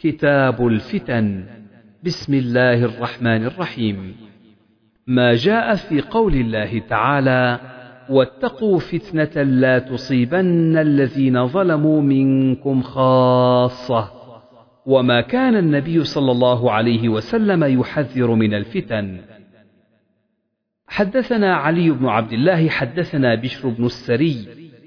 كتاب الفتن. بسم الله الرحمن الرحيم. ما جاء في قول الله تعالى واتقوا فتنة لا تصيبن الذين ظلموا منكم خاصة. وما كان النبي صلى الله عليه وسلم يحذر من الفتن. حدثنا علي بن عبد الله حدثنا بشر بن السري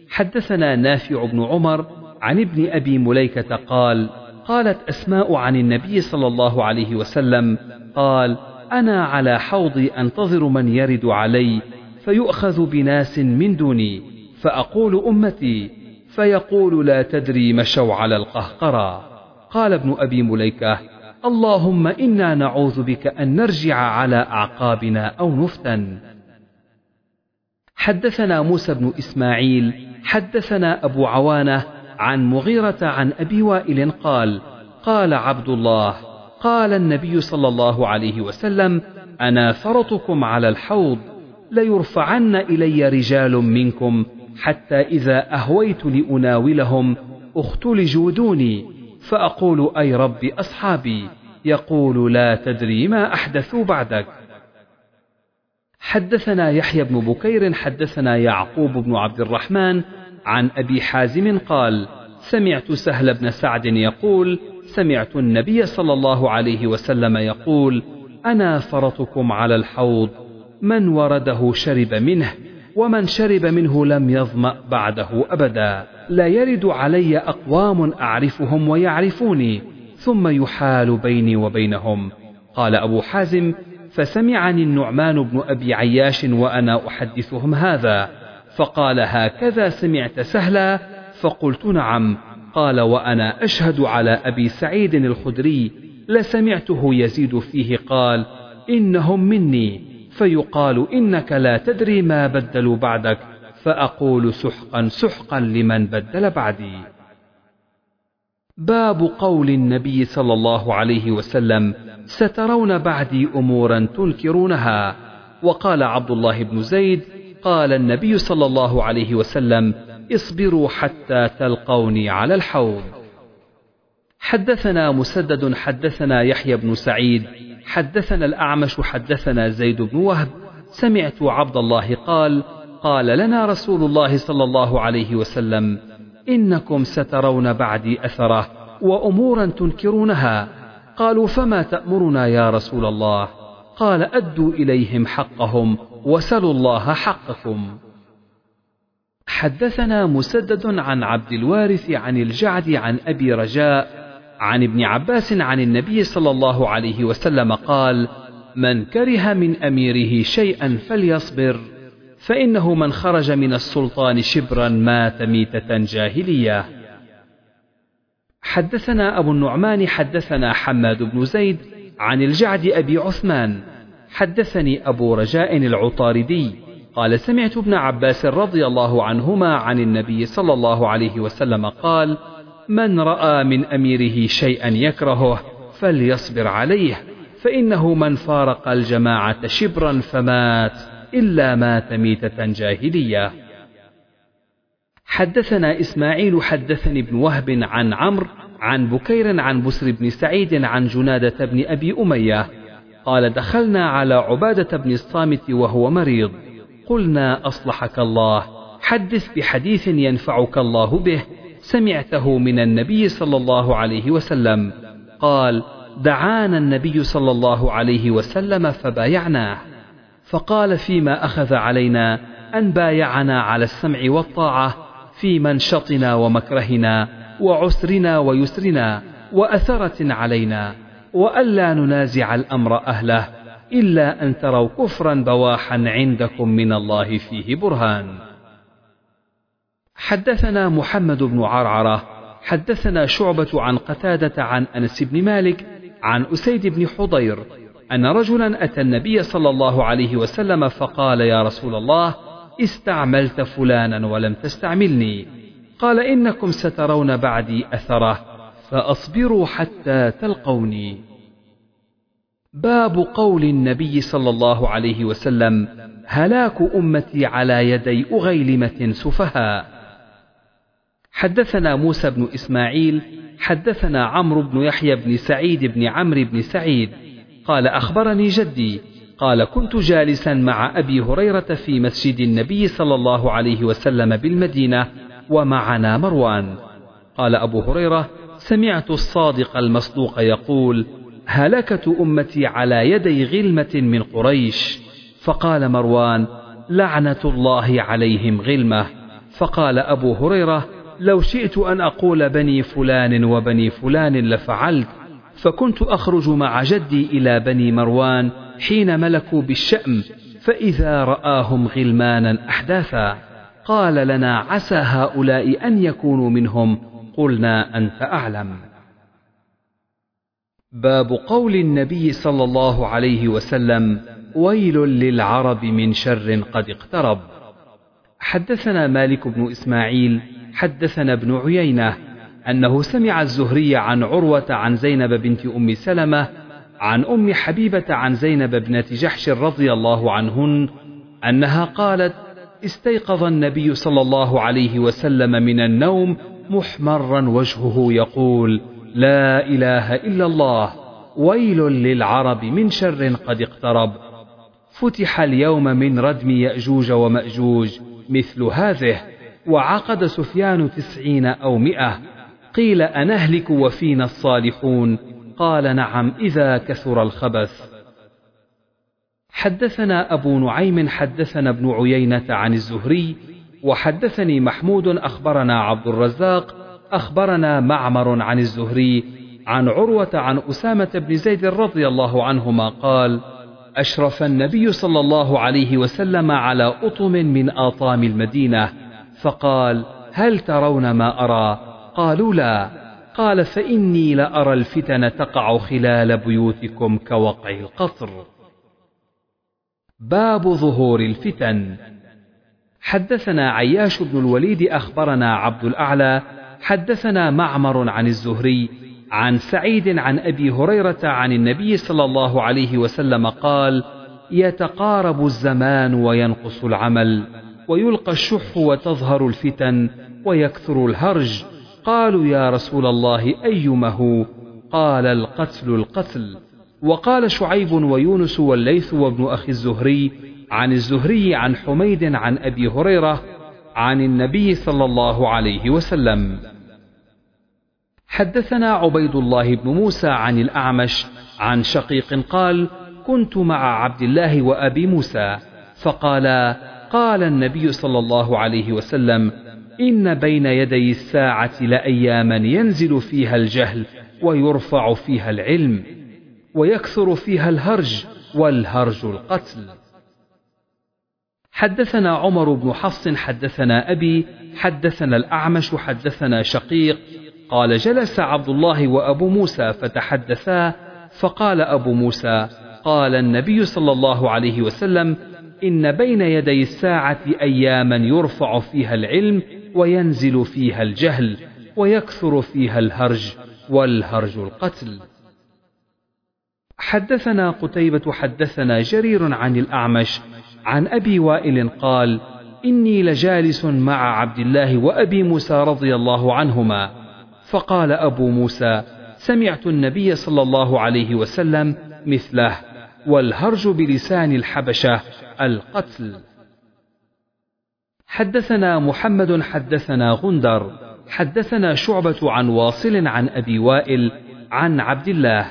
حدثنا نافع بن عمر عن ابن أبي مليكة قال قالت أسماء عن النبي صلى الله عليه وسلم قال أنا على حوضي أنتظر من يرد علي فيؤخذ بناس من دوني فأقول أمتي فيقول لا تدري مشوا على القهقرى قال ابن أبي مليكة اللهم إنا نعوذ بك أن نرجع على أعقابنا أو نفتن. حدثنا موسى بن إسماعيل حدثنا أبو عوانة عن مغيرة عن أبي وائل قال قال عبد الله قال النبي صلى الله عليه وسلم أنا فرطكم على الحوض ليرفعن إلي رجال منكم حتى إذا أهويت لأناولهم اختلجوا دوني فأقول أي رب أصحابي يقول لا تدري ما أحدثوا بعدك. حدثنا يحيى بن بكير حدثنا يعقوب بن عبد الرحمن عن أبي حازم قال سمعت سهل بن سعد يقول سمعت النبي صلى الله عليه وسلم يقول أنا فرطكم على الحوض من ورده شرب منه ومن شرب منه لم يظمأ بعده أبدا. لا يرد علي أقوام أعرفهم ويعرفوني ثم يحال بيني وبينهم. قال أبو حازم فسمعني النعمان بن أبي عياش وأنا أحدثهم هذا. فقال هكذا سمعت سهلا فقلت نعم. قال وأنا أشهد على أبي سعيد الخدري لسمعته يزيد فيه قال إنهم مني. فيقال إنك لا تدري ما بدلوا بعدك فأقول سحقا سحقا لمن بدل بعدي. باب قول النبي صلى الله عليه وسلم سترون بعدي أمورا تنكرونها. وقال عبد الله بن زيد قال النبي صلى الله عليه وسلم اصبروا حتى تلقوني على الحوض. حدثنا مسدد حدثنا يحيى بن سعيد حدثنا الأعمش حدثنا زيد بن وهب. سمعت عبد الله قال قال لنا رسول الله صلى الله عليه وسلم إنكم سترون بعدي أثرة وأمورا تنكرونها. قالوا فما تأمرنا يا رسول الله؟ قال أدوا إليهم حقهم وسلوا الله حقكم. حدثنا مسدد عن عبد الوارث عن الجعد عن أبي رجاء عن ابن عباس عن النبي صلى الله عليه وسلم قال من كره من أميره شيئا فليصبر فإنه من خرج من السلطان شبرا مات ميتة جاهلية. حدثنا أبو النعمان حدثنا حماد بن زيد عن الجعد أبي عثمان حدثني أبو رجاء العطاردي قال سمعت ابن عباس رضي الله عنهما عن النبي صلى الله عليه وسلم قال من رأى من أميره شيئا يكرهه فليصبر عليه فإنه من فارق الجماعة شبرا فمات إلا مات ميتة جاهلية. حدثنا إسماعيل حدثني ابن وهب عن عمرو عن بكير عن بسر بن سعيد عن جنادة بن أبي أمية قال دخلنا على عبادة بن الصامت وهو مريض. قلنا أصلحك الله. حدث بحديث ينفعك الله به. سمعته من النبي صلى الله عليه وسلم. قال دعانا النبي صلى الله عليه وسلم فبايعناه. فقال فيما أخذ علينا أن بايعنا على السمع والطاعة في منشطنا ومكرهنا وعسرنا ويسرنا وأثرة علينا. وألا ننازع الأمر أهله إلا أن تروا كفرا بواحا عندكم من الله فيه برهان. حدثنا محمد بن عرعرة حدثنا شعبة عن قتادة عن أنس بن مالك عن أسيد بن حضير أن رجلا أتى النبي صلى الله عليه وسلم فقال يا رسول الله استعملت فلانا ولم تستعملني. قال إنكم سترون بعدي أثره. فأصبروا حتى تلقوني. باب قول النبي صلى الله عليه وسلم هلاك أمتي على يدي أغيلمة سفهاء. حدثنا موسى بن إسماعيل حدثنا عمرو بن يحيى بن سعيد بن عمرو بن سعيد. قال أخبرني جدي. قال كنت جالسا مع أبي هريرة في مسجد النبي صلى الله عليه وسلم بالمدينة ومعنا مروان. قال أبو هريرة سمعت الصادق المصدوق يقول هلكة أمتي على يدي غلمة من قريش. فقال مروان لعنة الله عليهم غلمة. فقال أبو هريرة لو شئت أن أقول بني فلان وبني فلان لفعلت فكنت أخرج مع جدي إلى بني مروان حين ملكوا بالشأم فإذا رآهم غلمانا أحداثا قال لنا عسى هؤلاء أن يكونوا منهم قلنا أنت أعلم. باب قول النبي صلى الله عليه وسلم ويل للعرب من شر قد اقترب. حدثنا مالك بن إسماعيل حدثنا ابن عيينة أنه سمع الزهري عن عروة عن زينب بنت أم سلمة عن أم حبيبة عن زينب بنت جحش رضي الله عنهن أنها قالت استيقظ النبي صلى الله عليه وسلم من النوم محمرا وجهه يقول لا إله إلا الله ويل للعرب من شر قد اقترب. فتح اليوم من ردم يأجوج ومأجوج مثل هذه وعقد سفيان تسعين أو مئة. قيل أنهلك وفينا الصالحون؟ قال نعم إذا كثر الخبث. حدثنا أبو نعيم حدثنا ابن عيينة عن الزهري وحدثني محمود أخبرنا عبد الرزاق أخبرنا معمر عن الزهري عن عروة عن أسامة بن زيد رضي الله عنهما قال أشرف النبي صلى الله عليه وسلم على أطم من آطام المدينة فقال هل ترون ما أرى؟ قالوا لا. قال فإني لأرى الفتن تقع خلال بيوتكم كوقع القطر باب ظهور الفتن. حدثنا عياش بن الوليد أخبرنا عبد الأعلى حدثنا معمر عن الزهري عن سعيد عن أبي هريرة عن النبي صلى الله عليه وسلم قال يتقارب الزمان وينقص العمل ويلقى الشح وتظهر الفتن ويكثر الهرج. قالوا يا رسول الله أيمه؟ قال القتل القتل. وقال شعيب ويونس والليث وابن أخي الزهري عن الزهري عن حميد عن أبي هريرة عن النبي صلى الله عليه وسلم. حدثنا عبيد الله بن موسى عن الأعمش عن شقيق قال كنت مع عبد الله وأبي موسى فقال قال النبي صلى الله عليه وسلم إن بين يدي الساعة لأياما ينزل فيها الجهل ويرفع فيها العلم ويكثر فيها الهرج والهرج القتل. حدثنا عمر بن حفص حدثنا أبي حدثنا الأعمش حدثنا شقيق. قال جلس عبد الله وأبو موسى فتحدثا فقال أبو موسى قال النبي صلى الله عليه وسلم إن بين يدي الساعة أياما يرفع فيها العلم وينزل فيها الجهل ويكثر فيها الهرج والهرج القتل. حدثنا قتيبة حدثنا جرير عن الأعمش عن أبي وائل قال إني لجالس مع عبد الله وأبي موسى رضي الله عنهما. فقال أبو موسى سمعت النبي صلى الله عليه وسلم مثله والهرج بلسان الحبشة القتل. حدثنا محمد حدثنا غندر حدثنا شعبة عن واصل عن أبي وائل عن عبد الله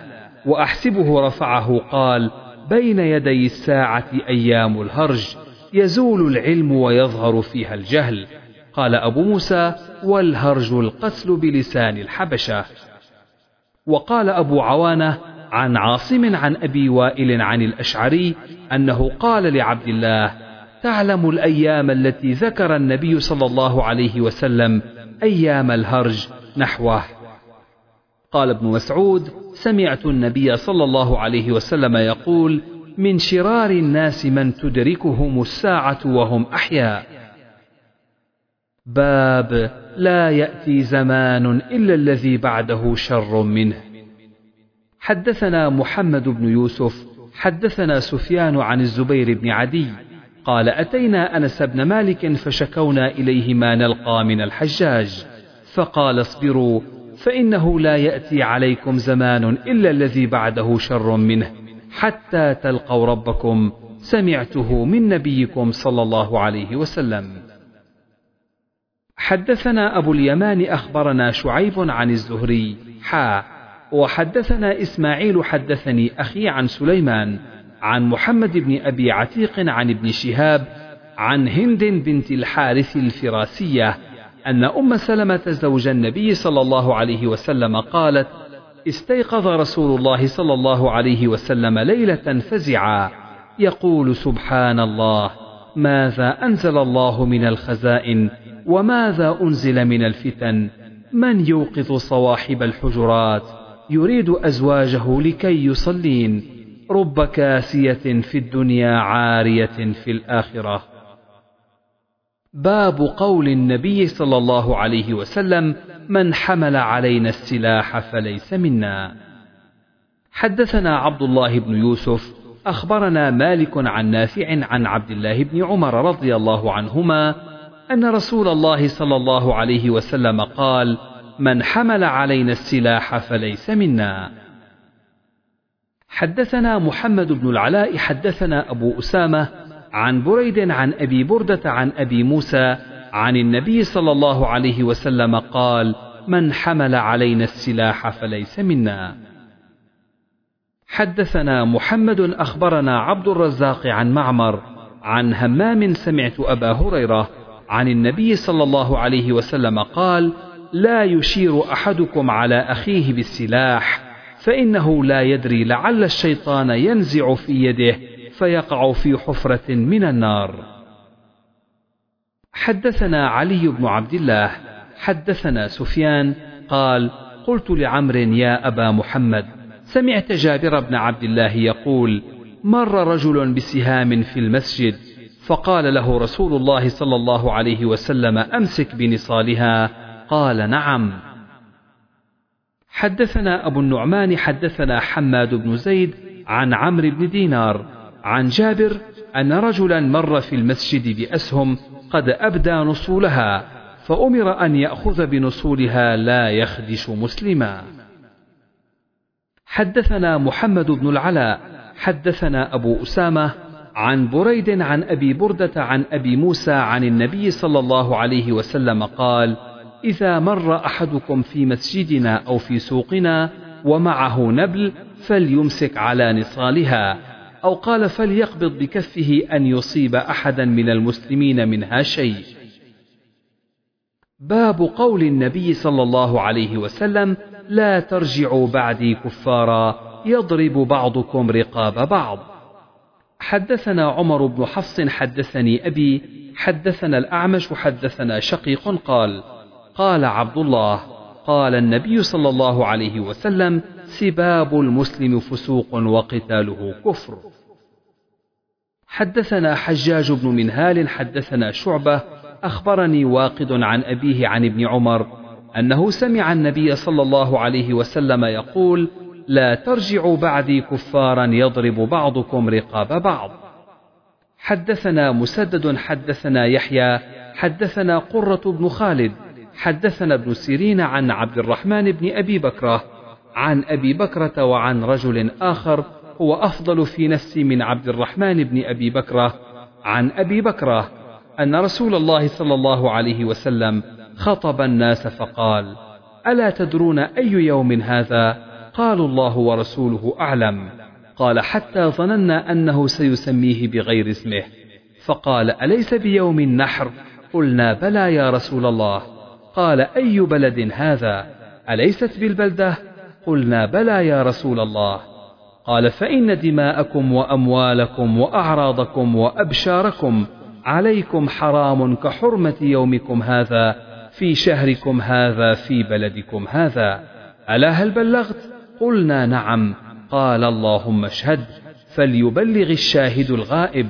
وأحسبه رفعه قال بين يدي الساعة أيام الهرج يزول العلم ويظهر فيها الجهل. قال أبو موسى والهرج القتل بلسان الحبشة. وقال أبو عوانة عن عاصم عن أبي وائل عن الأشعري أنه قال لعبد الله تعلم الأيام التي ذكر النبي صلى الله عليه وسلم أيام الهرج نحوه. قال ابن مسعود سمعت النبي صلى الله عليه وسلم يقول من شرار الناس من تدركهم الساعة وهم أحياء. باب لا يأتي زمان إلا الذي بعده شر منه. حدثنا محمد بن يوسف حدثنا سفيان عن الزبير بن عدي قال أتينا أنس بن مالك فشكونا إليه ما نلقى من الحجاج فقال اصبروا فإنه لا يأتي عليكم زمان إلا الذي بعده شر منه حتى تلقوا ربكم سمعته من نبيكم صلى الله عليه وسلم. حدثنا أبو اليمان أخبرنا شعيب عن الزهري حا وحدثنا إسماعيل حدثني أخي عن سليمان عن محمد بن أبي عتيق عن ابن شهاب عن هند بنت الحارث الفراسية أن أم سلمة زوج النبي صلى الله عليه وسلم قالت استيقظ رسول الله صلى الله عليه وسلم ليلة فزعا. يقول سبحان الله ماذا أنزل الله من الخزائن وماذا أنزل من الفتن؟ من يوقظ صواحب الحجرات؟ يريد أزواجه لكي يصلين. رب كاسية في الدنيا عارية في الآخرة. باب قول النبي صلى الله عليه وسلم من حمل علينا السلاح فليس منا. حدثنا عبد الله بن يوسف أخبرنا مالك عن نافع عن عبد الله بن عمر رضي الله عنهما أن رسول الله صلى الله عليه وسلم قال من حمل علينا السلاح فليس منا. حدثنا محمد بن العلاء حدثنا أبو أسامة عن بريد عن أبي بردة عن أبي موسى عن النبي صلى الله عليه وسلم قال من حمل علينا السلاح فليس منا. حدثنا محمد أخبرنا عبد الرزاق عن معمر عن همام سمعت أبا هريرة عن النبي صلى الله عليه وسلم قال لا يشير أحدكم على أخيه بالسلاح فإنه لا يدري لعل الشيطان ينزع في يده فيقع في حفرة من النار. حدثنا علي بن عبد الله حدثنا سفيان قال قلت لعمر يا أبا محمد سمعت جابر بن عبد الله يقول مر رجل بسهام في المسجد فقال له رسول الله صلى الله عليه وسلم أمسك بنصالها؟ قال نعم. حدثنا أبو النعمان حدثنا حماد بن زيد عن عمرو بن دينار. عن جابر أن رجلا مر في المسجد بأسهم قد أبدى نصولها فأمر أن يأخذ بنصولها لا يخدش مسلما. حدثنا محمد بن العلاء حدثنا أبو أسامة عن بريد عن أبي بردة عن أبي موسى عن النبي صلى الله عليه وسلم قال إذا مر أحدكم في مسجدنا أو في سوقنا ومعه نبل فليمسك على نصالها أو قال فليقبض بكفه أن يصيب أحدا من المسلمين منها شيء. باب قول النبي صلى الله عليه وسلم: لا ترجعوا بعدي كفارا يضرب بعضكم رقاب بعض. حدثنا عمر بن حفص حدثني أبي حدثنا الأعمش حدثنا شقيق قال: قال عبد الله: قال النبي صلى الله عليه وسلم: سباب المسلم فسوق وقتاله كفر. حدثنا حجاج بن منهال حدثنا شعبة أخبرني واقد عن أبيه عن ابن عمر أنه سمع النبي صلى الله عليه وسلم يقول لا ترجعوا بعدي كفارا يضرب بعضكم رقاب بعض. حدثنا مسدد حدثنا يحيى حدثنا قرة بن خالد حدثنا ابن سيرين عن عبد الرحمن بن أبي بكرة عن أبي بكرة وعن رجل آخر هو أفضل في نفسي من عبد الرحمن بن أبي بكرة. عن أبي بكرة أن رسول الله صلى الله عليه وسلم خطب الناس فقال ألا تدرون أي يوم هذا؟ قالوا الله ورسوله أعلم. قال حتى ظننا أنه سيسميه بغير اسمه. فقال أليس بيوم النحر؟ قلنا بلى يا رسول الله. قال أي بلد هذا؟ أليست بالبلدة؟ قلنا بلى يا رسول الله. قال فإن دماءكم وأموالكم وأعراضكم وأبشاركم عليكم حرام كحرمة يومكم هذا في شهركم هذا في بلدكم هذا. ألا هل بلغت؟ قلنا نعم. قال اللهم اشهد فليبلغ الشاهد الغائب.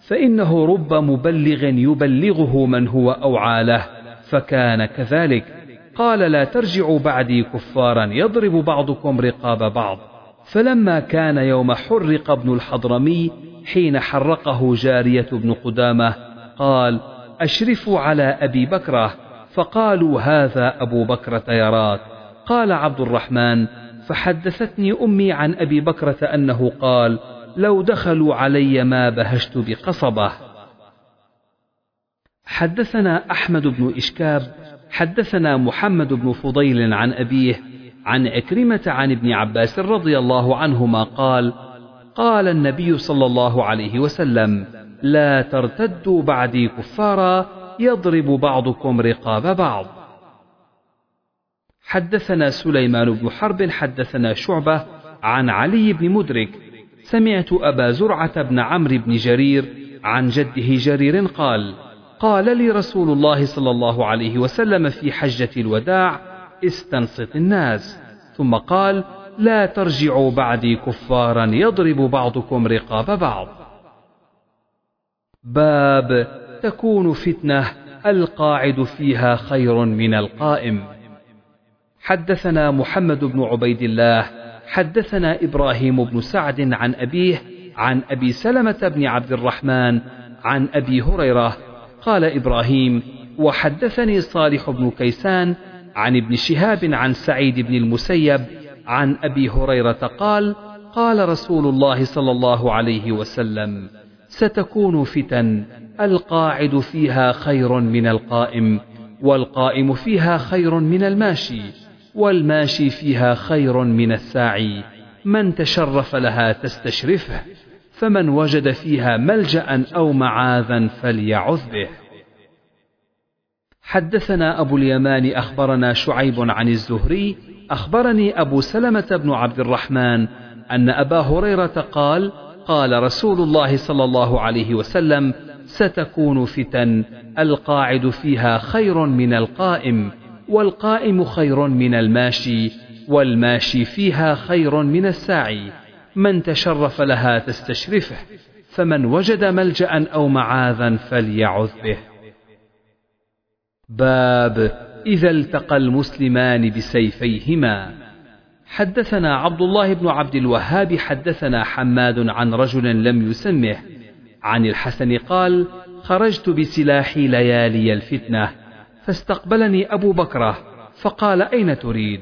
فإنه رب مبلغ يبلغه من هو أوعى له فكان كذلك. قال لا ترجعوا بعدي كفارا يضرب بعضكم رقاب بعض. فلما كان يوم حرق ابن الحضرمي حين حرقه جارية بن قدامة قال أشرفوا على أبي بكرة. فقالوا هذا أبو بكرة يراك قال عبد الرحمن فحدثتني أمي عن أبي بكرة أنه قال لو دخلوا علي ما بهشت بقصبة. حدثنا أحمد بن إشكاب حدثنا محمد بن فضيل عن أبيه عن عكرمة عن ابن عباس رضي الله عنهما قال قال النبي صلى الله عليه وسلم لا ترتدوا بعدي كفارا يضرب بعضكم رقاب بعض. حدثنا سليمان بن حرب حدثنا شعبة عن علي بن مدرك سمعت أبا زرعة بن عمرو بن جرير عن جده جرير قال قال لي رسول الله صلى الله عليه وسلم في حجة الوداع استنصت الناس. ثم قال لا ترجعوا بعدي كفارا يضرب بعضكم رقاب بعض. باب تكون فتنة القاعد فيها خير من القائم. حدثنا محمد بن عبيد الله حدثنا إبراهيم بن سعد عن أبيه عن أبي سلمة بن عبد الرحمن عن أبي هريرة قال إبراهيم وحدثني صالح بن كيسان عن ابن شهاب عن سعيد بن المسيب عن أبي هريرة قال قال رسول الله صلى الله عليه وسلم ستكون فتن القاعد فيها خير من القائم والقائم فيها خير من الماشي والماشي فيها خير من الساعي. من تشرف لها تستشرفه. فمن وجد فيها ملجأ أو معاذا فليعذ به. حدثنا أبو اليمان أخبرنا شعيب عن الزهري أخبرني أبو سلمة بن عبد الرحمن أن أبا هريرة قال قال رسول الله صلى الله عليه وسلم ستكون فتن القاعد فيها خير من القائم والقائم خير من الماشي والماشي فيها خير من الساعي. من تشرف لها تستشرفه فمن وجد ملجأ أو معاذا فليعذ به. باب إذا التقى المسلمان بسيفيهما. حدثنا عبد الله بن عبد الوهاب حدثنا حماد عن رجل لم يسمه. عن الحسن قال خرجت بسلاحي ليالي الفتنة فاستقبلني أبو بكرة فقال أين تريد؟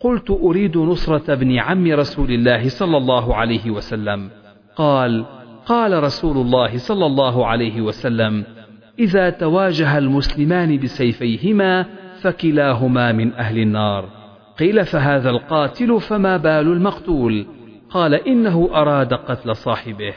قلت أريد نصرة ابن عم رسول الله صلى الله عليه وسلم. قال قال رسول الله صلى الله عليه وسلم إذا تواجه المسلمان بسيفيهما فكلاهما من أهل النار. قيل فهذا القاتل فما بال المقتول؟ قال إنه أراد قتل صاحبه.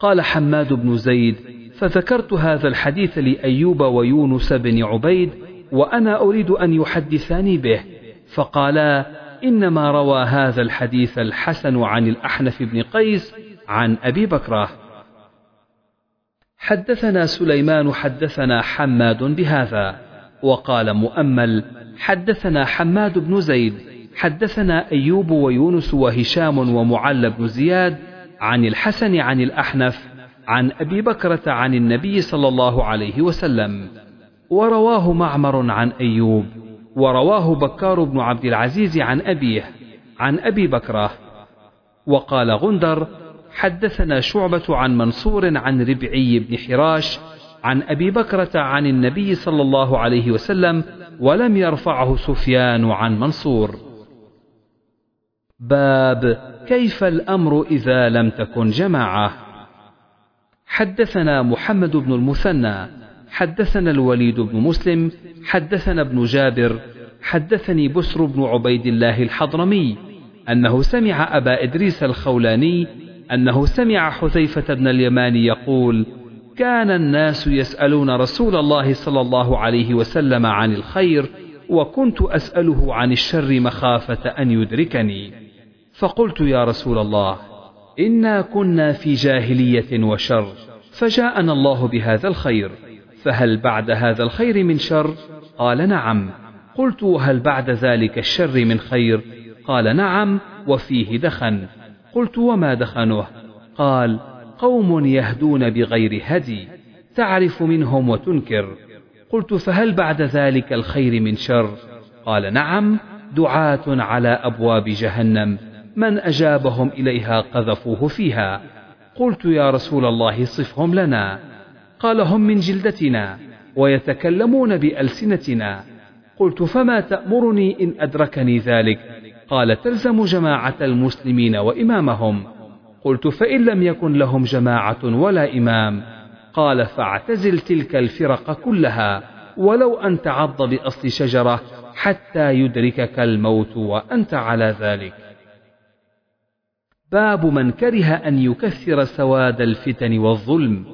قال حماد بن زيد فذكرت هذا الحديث لأيوب ويونس بن عبيد وأنا أريد أن يحدثاني به. فقالا إنما روى هذا الحديث الحسن عن الأحنف بن قيس عن أبي بكرة. حدثنا سليمان حدثنا حماد بهذا وقال مؤمل حدثنا حماد بن زيد حدثنا أيوب ويونس وهشام ومعل بن زياد عن الحسن عن الأحنف عن أبي بكرة عن النبي صلى الله عليه وسلم ورواه معمر عن أيوب. ورواه بكار بن عبد العزيز عن أبيه عن أبي بكرة. وقال غندر حدثنا شعبة عن منصور عن ربعي بن حراش عن أبي بكرة عن النبي صلى الله عليه وسلم ولم يرفعه سفيان عن منصور. باب كيف الأمر إذا لم تكن جماعة؟ حدثنا محمد بن المثنى حدثنا الوليد بن مسلم حدثنا ابن جابر حدثني بسر بن عبيد الله الحضرمي أنه سمع أبا إدريس الخولاني أنه سمع حذيفة بن اليمان يقول كان الناس يسألون رسول الله صلى الله عليه وسلم عن الخير وكنت أسأله عن الشر مخافة أن يدركني. فقلت يا رسول الله إنا كنا في جاهلية وشر فجاءنا الله بهذا الخير. فهل بعد هذا الخير من شر؟ قال نعم. قلت وهل بعد ذلك الشر من خير؟ قال نعم وفيه دخن. قلت وما دخنه؟ قال قوم يهدون بغير هدي تعرف منهم وتنكر. قلت فهل بعد ذلك الخير من شر؟ قال نعم دعاة على أبواب جهنم. من أجابهم إليها قذفوه فيها. قلت يا رسول الله صفهم لنا. قال هم من جلدتنا ويتكلمون بألسنتنا. قلت فما تأمرني إن أدركني ذلك؟ قال تلزم جماعة المسلمين وإمامهم. قلت فإن لم يكن لهم جماعة ولا إمام. قال فاعتزل تلك الفرق كلها ولو أن تعض بأصل شجرة حتى يدركك الموت وأنت على ذلك. باب من كره أن يكثر سواد الفتن والظلم.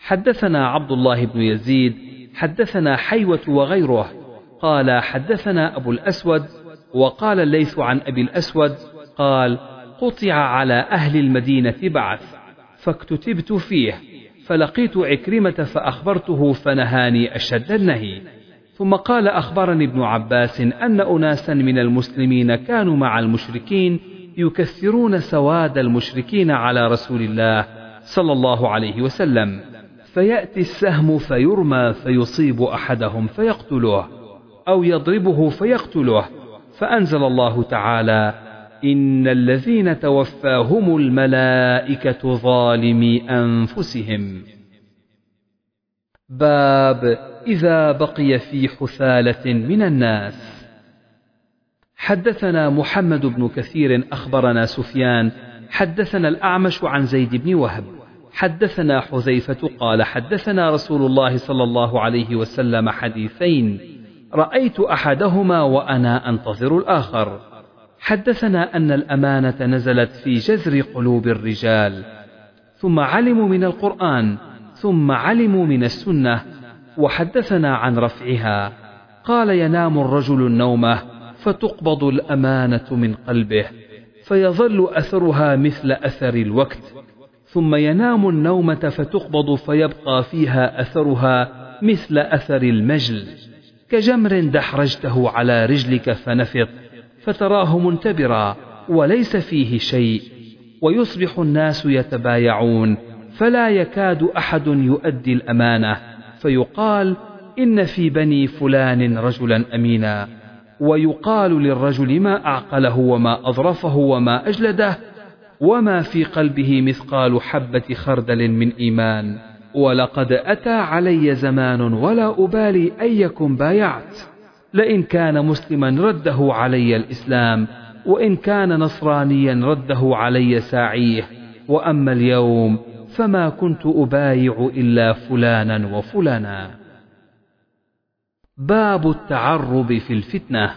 حدثنا عبد الله بن يزيد حدثنا حيوة وغيره قال حدثنا أبو الأسود وقال الليث عن أبي الأسود قال قطع على أهل المدينة بعث فاكتتبت فيه فلقيت عكرمة فأخبرته فنهاني أشد النهي. ثم قال أخبرني ابن عباس أن أناسا من المسلمين كانوا مع المشركين يكثرون سواد المشركين على رسول الله صلى الله عليه وسلم. فيأتي السهم فيرمى فيصيب أحدهم فيقتله أو يضربه فيقتله فأنزل الله تعالى إن الذين توفاهم الملائكة ظالمي أنفسهم. باب إذا بقي في حثالة من الناس. حدثنا محمد بن كثير أخبرنا سفيان حدثنا الأعمش عن زيد بن وهب. حدثنا حذيفة قال حدثنا رسول الله صلى الله عليه وسلم حديثين. رأيت أحدهما وأنا أنتظر الآخر. حدثنا أن الأمانة نزلت في جذر قلوب الرجال. ثم علموا من القرآن ثم علموا من السنة وحدثنا عن رفعها. قال ينام الرجل النومة فتقبض الأمانة من قلبه فيظل أثرها مثل أثر الوقت. ثم ينام النومة فتقبض فيبقى فيها أثرها مثل أثر المجل. كجمر دحرجته على رجلك فنفط فتراه منتبرا وليس فيه شيء. ويصبح الناس يتبايعون فلا يكاد أحد يؤدي الأمانة. فيقال إن في بني فلان رجلا أمينا. ويقال للرجل ما أعقله وما أظرفه وما أجلده وما في قلبه مثقال حبة خردل من إيمان. ولقد أتى علي زمان ولا أبالي أيكم بايعت. لئن كان مسلما رده علي الإسلام وإن كان نصرانيا رده علي ساعيه وأما اليوم فما كنت أبايع إلا فلانا وفلانا. باب التعرب في الفتنة.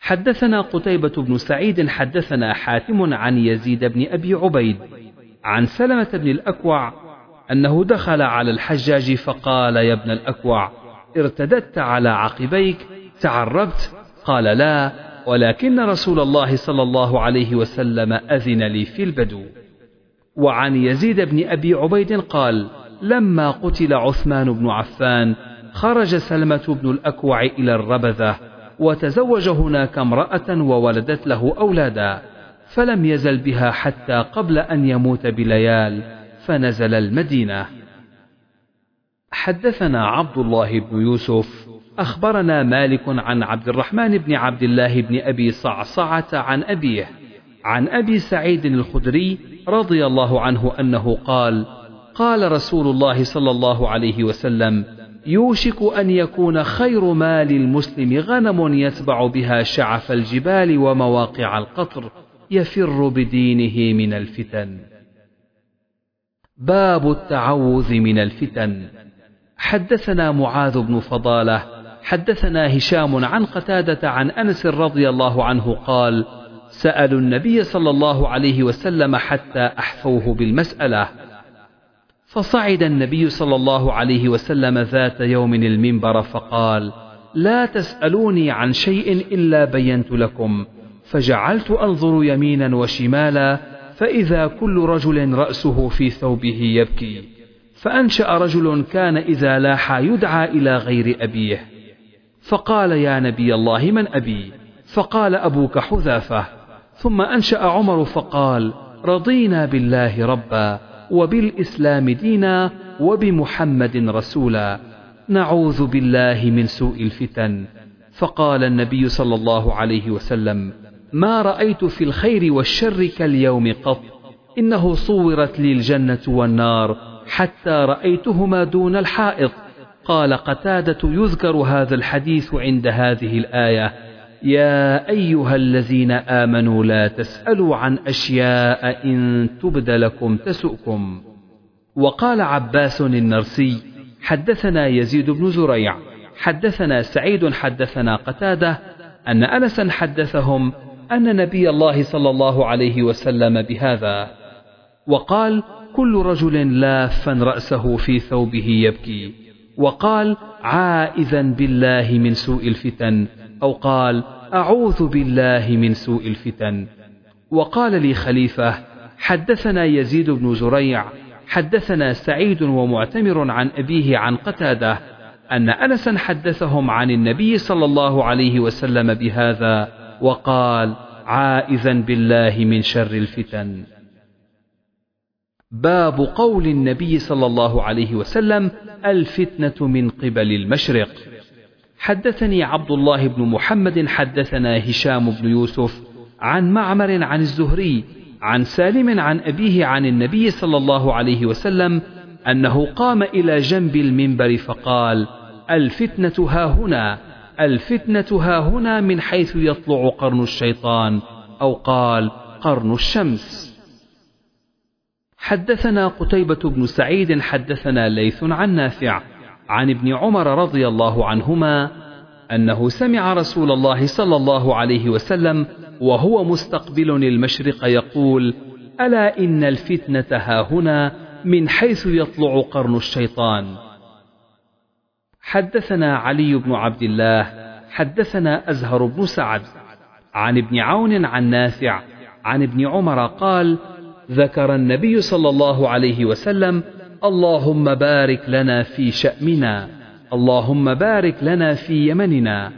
حدثنا قتيبة بن سعيد حدثنا حاتم عن يزيد بن أبي عبيد عن سلمة بن الأكوع أنه دخل على الحجاج فقال يا ابن الأكوع ارتددت على عقبيك تعربت؟ قال لا ولكن رسول الله صلى الله عليه وسلم أذن لي في البدو. وعن يزيد بن أبي عبيد قال لما قتل عثمان بن عفان خرج سلمة بن الأكوع إلى الربذة وتزوج هناك امرأة وولدت له أولادا فلم يزل بها حتى قبل أن يموت بليال فنزل المدينة. حدثنا عبد الله بن يوسف أخبرنا مالك عن عبد الرحمن بن عبد الله بن أبي صعصعة عن أبيه عن أبي سعيد الخدري رضي الله عنه أنه قال قال رسول الله صلى الله عليه وسلم يوشك أن يكون خير مال المسلم غنم يتبع بها شعف الجبال ومواقع القطر يفر بدينه من الفتن. باب التعوذ من الفتن. حدثنا معاذ بن فضالة حدثنا هشام عن قتادة عن أنس رضي الله عنه قال سألوا النبي صلى الله عليه وسلم حتى أحفوه بالمسألة. فصعد النبي صلى الله عليه وسلم ذات يوم المنبر فقال لا تسألوني عن شيء إلا بينت لكم فجعلت أنظر يمينا وشمالا فإذا كل رجل رأسه في ثوبه يبكي فأنشأ رجل كان إذا لاح يدعى إلى غير أبيه. فقال يا نبي الله من أبي؟ فقال أبوك حذافة. ثم أنشأ عمر فقال رضينا بالله ربا. وبالإسلام دينا وبمحمد رسولا. نعوذ بالله من سوء الفتن. فقال النبي صلى الله عليه وسلم ما رأيت في الخير والشر كاليوم قط. إنه صورت لي الجنة والنار حتى رأيتهما دون الحائط. قال قتادة يذكر هذا الحديث عند هذه الآية. يا أيها الذين آمنوا لا تسألوا عن أشياء إن تبد لكم تسؤكم. وقال عباس النرسي حدثنا يزيد بن زريع حدثنا سعيد حدثنا قتادة أن أنسا حدثهم أن نبي الله صلى الله عليه وسلم بهذا وقال كل رجل لافا رأسه في ثوبه يبكي. وقال عائذا بالله من سوء الفتن. أو قال أعوذ بالله من سوء الفتن. وقال لي خليفة حدثنا يزيد بن زريع حدثنا سعيد ومعتمر عن أبيه عن قتادة أن أنسا حدثهم عن النبي صلى الله عليه وسلم بهذا وقال عائذا بالله من شر الفتن. باب قول النبي صلى الله عليه وسلم الفتنة من قبل المشرق. حدثني عبد الله بن محمد حدثنا هشام بن يوسف عن معمر عن الزهري عن سالم عن أبيه عن النبي صلى الله عليه وسلم أنه قام إلى جنب المنبر فقال الفتنة ها هنا الفتنة ها هنا من حيث يطلع قرن الشيطان أو قال قرن الشمس حدثنا قتيبة بن سعيد حدثنا ليث عن نافع عن ابن عمر رضي الله عنهما أنه سمع رسول الله صلى الله عليه وسلم وهو مستقبل المشرق يقول ألا إن الفتنة ها هنا من حيث يطلع قرن الشيطان. حدثنا علي بن عبد الله حدثنا أزهر بن سعد عن ابن عون عن نافع عن ابن عمر قال ذكر النبي صلى الله عليه وسلم اللهم بارك لنا في شأمنا اللهم بارك لنا في يمننا.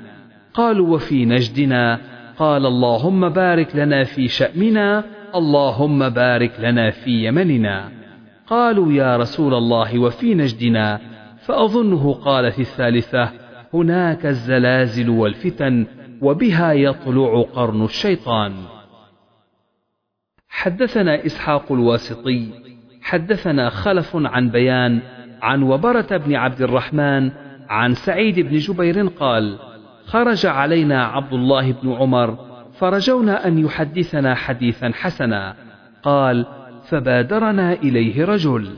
قالوا وفي نجدنا. قال اللهم بارك لنا في شأمنا اللهم بارك لنا في يمننا. قالوا يا رسول الله وفي نجدنا. فأظنه قال في الثالثة هناك الزلازل والفتن وبها يطلع قرن الشيطان. حدثنا إسحاق الواسطي. حدثنا خلف عن بيان عن وبرة بن عبد الرحمن عن سعيد بن جبير قال خرج علينا عبد الله بن عمر فرجونا أن يحدثنا حديثا حسنا. قال فبادرنا إليه رجل.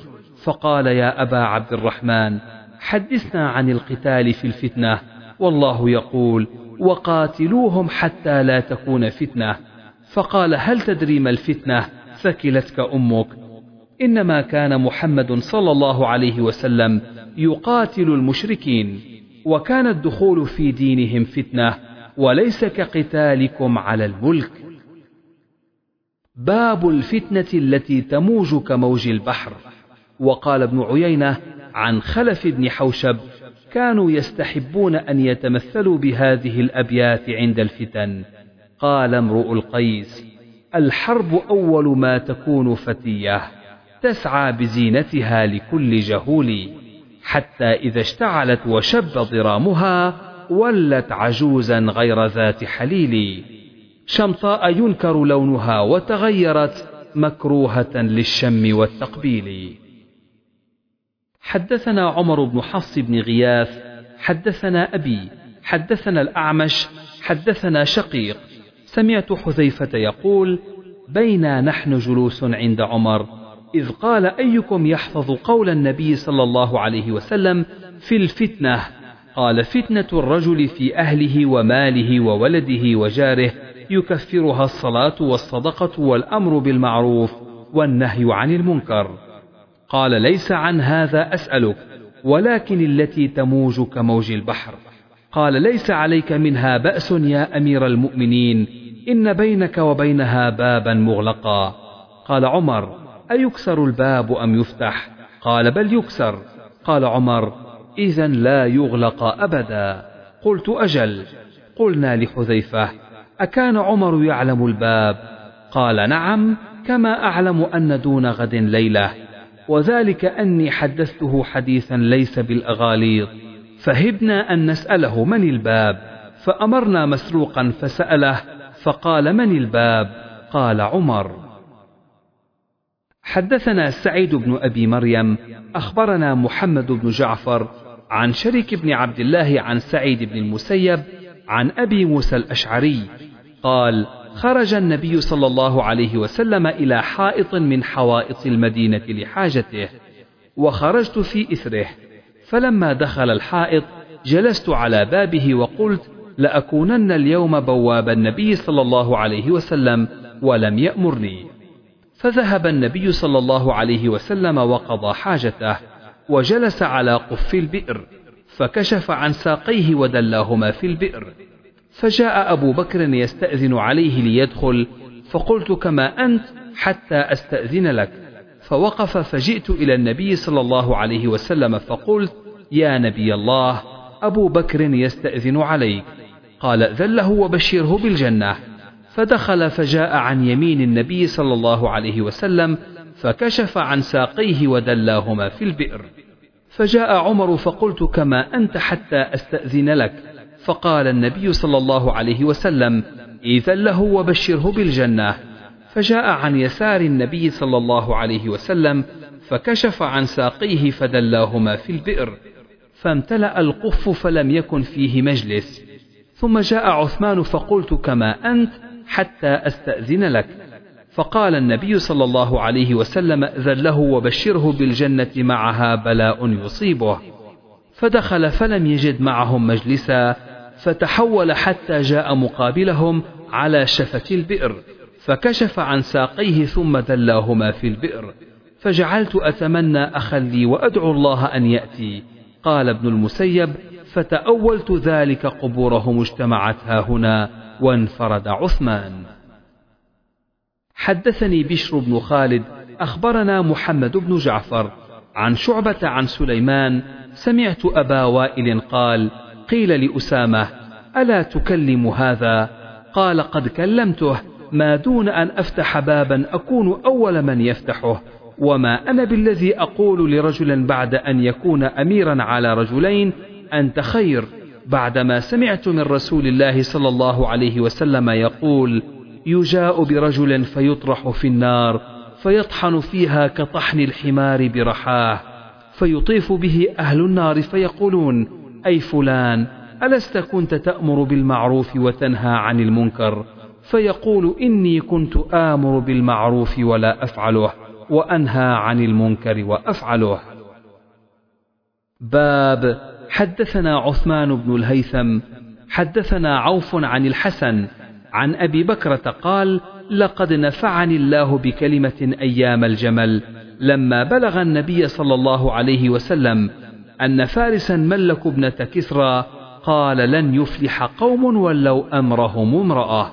فقال يا أبا عبد الرحمن حدثنا عن القتال في الفتنة. والله يقول وقاتلوهم حتى لا تكون فتنة. فقال هل تدري ما الفتنة؟ ثكلتك أمك. إنما كان محمد صلى الله عليه وسلم يقاتل المشركين وكان الدخول في دينهم فتنة وليس كقتالكم على الملك. باب الفتنة التي تموج كموج البحر. وقال ابن عيينة عن خلف بن حوشب كانوا يستحبون أن يتمثلوا بهذه الأبيات عند الفتن قال امرؤ القيس الحرب أول ما تكون فتية تسعى بزينتها لكل جهول حتى إذا اشتعلت وشب ضرامها ولت عجوزا غير ذات حليل. شمطاء ينكر لونها وتغيرت مكروهة للشم والتقبيل. حدثنا عمر بن حفص بن غياث حدثنا أبي حدثنا الأعمش حدثنا شقيق. سمعت حذيفة يقول بينا نحن جلوس عند عمر إذ قال أيكم يحفظ قول النبي صلى الله عليه وسلم في الفتنة؟ قال فتنة الرجل في أهله وماله وولده وجاره يكفرها الصلاة والصدقة والأمر بالمعروف والنهي عن المنكر. قال ليس عن هذا أسألك ولكن التي تموج كموج البحر. قال ليس عليك منها بأس يا أمير المؤمنين إن بينك وبينها بابا مغلقا. قال عمر أيكسر الباب أم يفتح؟ قال بل يكسر. قال عمر إذا لا يغلق أبدا. قلت أجل. قلنا لحذيفة أكان عمر يعلم الباب؟ قال نعم كما أعلم أن دون غد ليلة. وذلك أني حدثته حديثا ليس بالأغاليط. فهبنا أن نسأله من الباب. فأمرنا مسروقا فسأله فقال من الباب؟ قال عمر. حدثنا سعيد بن أبي مريم أخبرنا محمد بن جعفر عن شريك بن عبد الله عن سعيد بن المسيب عن أبي موسى الأشعري قال خرج النبي صلى الله عليه وسلم إلى حائط من حوائط المدينة لحاجته وخرجت في إثره فلما دخل الحائط جلست على بابه وقلت لأكونن اليوم بواب النبي صلى الله عليه وسلم ولم يأمرني. فذهب النبي صلى الله عليه وسلم وقضى حاجته وجلس على قف البئر فكشف عن ساقيه ودلاهما في البئر. فجاء أبو بكر يستأذن عليه ليدخل فقلت كما أنت حتى أستأذن لك. فوقف فجئت إلى النبي صلى الله عليه وسلم فقلت يا نبي الله أبو بكر يستأذن عليك. قال ائذن له وبشره بالجنة. فدخل فجاء عن يمين النبي صلى الله عليه وسلم فكشف عن ساقيه ودلاهما في البئر. فجاء عمر فقلت كما أنت حتى أستأذن لك. فقال النبي صلى الله عليه وسلم إذا له وبشره بالجنة. فجاء عن يسار النبي صلى الله عليه وسلم فكشف عن ساقيه فدلاهما في البئر. فامتلأ القف فلم يكن فيه مجلس. ثم جاء عثمان فقلت كما أنت حتى أستأذن لك. فقال النبي صلى الله عليه وسلم ذل له وبشره بالجنة معها بلاء يصيبه. فدخل فلم يجد معهم مجلسا فتحول حتى جاء مقابلهم على شفة البئر فكشف عن ساقيه ثم دلاهما في البئر. فجعلت أتمنى أخا لي وأدعو الله أن يأتي. قال ابن المسيب فتأولت ذلك قبورهم اجتمعت هنا. وانفرد عثمان. حدثني بشر بن خالد أخبرنا محمد بن جعفر عن شعبة عن سليمان سمعت أبا وائل قال قيل لأسامة ألا تكلم هذا؟ قال قد كلمته ما دون أن أفتح بابا أكون أول من يفتحه وما أنا بالذي أقول لرجل بعد أن يكون أميرا على رجلين أنت خير. بعدما سمعت من رسول الله صلى الله عليه وسلم يقول يجاء برجل فيطرح في النار فيطحن فيها كطحن الحمار برحاه فيطيف به أهل النار فيقولون أي فلان ألست كنت تأمر بالمعروف وتنهى عن المنكر؟ فيقول إني كنت آمر بالمعروف ولا أفعله وأنهى عن المنكر وأفعله. باب حدثنا عثمان بن الهيثم حدثنا عوف عن الحسن عن أبي بكرة قال لقد نفعني الله بكلمة أيام الجمل لما بلغ النبي صلى الله عليه وسلم أن فارسا ملكوا ابنة كسرى قال لن يفلح قوم ولوا أمرهم امرأة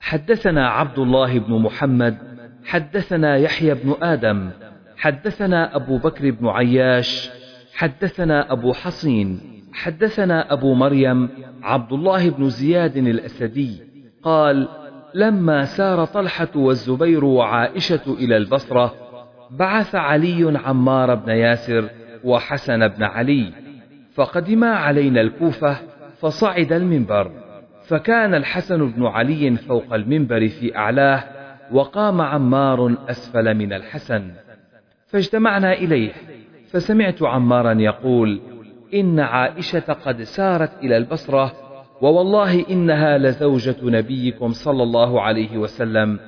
حدثنا عبد الله بن محمد حدثنا يحيى بن آدم حدثنا أبو بكر بن عياش حدثنا أبو حصين حدثنا أبو مريم عبد الله بن زياد الأسدي قال لما سار طلحة والزبير وعائشة إلى البصرة بعث علي عمار بن ياسر وحسن بن علي فقدما علينا الكوفة فصعد المنبر فكان الحسن بن علي فوق المنبر في أعلاه وقام عمار أسفل من الحسن فاجتمعنا إليه فسمعت عمارا يقول إن عائشة قد سارت إلى البصرة ووالله إنها لزوجة نبيكم صلى الله عليه وسلم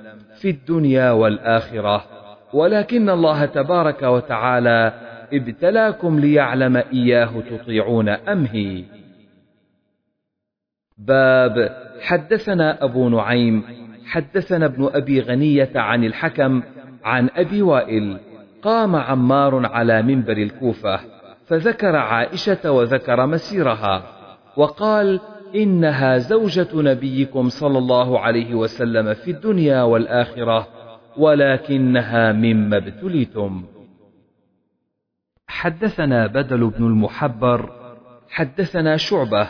في الدنيا والآخرة ولكن الله تبارك وتعالى ابتلاكم ليعلم إياه تطيعون أم هي. باب حدثنا أبو نعيم حدثنا ابن أبي غنية عن الحكم عن أبي وائل قام عمار على منبر الكوفة فذكر عائشة وذكر مسيرها وقال إنها زوجة نبيكم صلى الله عليه وسلم في الدنيا والآخرة ولكنها مما ابتليتم. حدثنا بدل بن المحبر. حدثنا شعبة.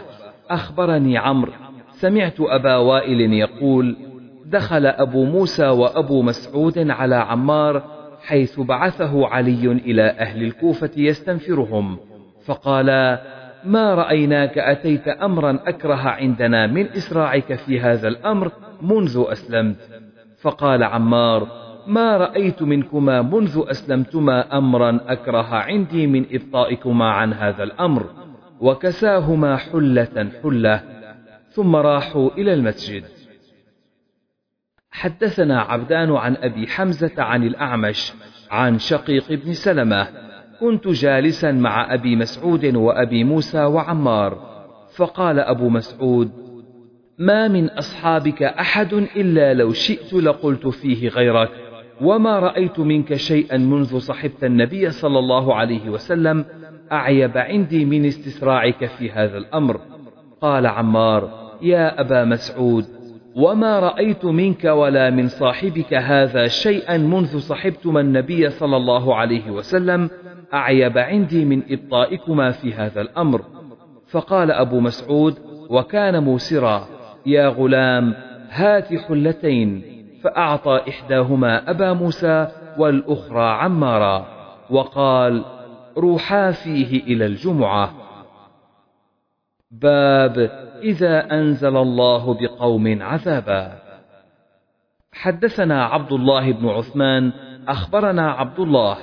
أخبرني عمرو. سمعت أبا وائل يقول دخل أبو موسى وأبو مسعود على عمار حيث بعثه علي إلى أهل الكوفة يستنفرهم فقالا ما رأيناك أتيت أمرا أكره عندنا من إسراعك في هذا الأمر منذ أسلمت؟ فقال عمار ما رأيت منكما منذ أسلمتما أمرا أكره عندي من إبطائكما عن هذا الأمر وكساهما حلة حلة. ثم راحوا إلى المسجد. حدثنا عبدان عن أبي حمزة عن الأعمش عن شقيق بن سلمة. كنت جالسا مع أبي مسعود وأبي موسى وعمار. فقال أبو مسعود ما من أصحابك أحد إلا لو شئت لقلت فيه غيرك وما رأيت منك شيئا منذ صحبت النبي صلى الله عليه وسلم أعيب عندي من استسراعك في هذا الأمر. قال عمار يا أبا مسعود وما رأيت منك ولا من صاحبك هذا شيئا منذ صحبتما النبي صلى الله عليه وسلم أعيب عندي من إبطائكما في هذا الأمر. فقال أبو مسعود وكان موسرا يا غلام هات حلتين. فأعطى إحداهما أبا موسى والأخرى عمارا. وقال روحا فيه إلى الجمعة. باب إذا أنزل الله بقوم عذابا. حدثنا عبد الله بن عثمان أخبرنا عبد الله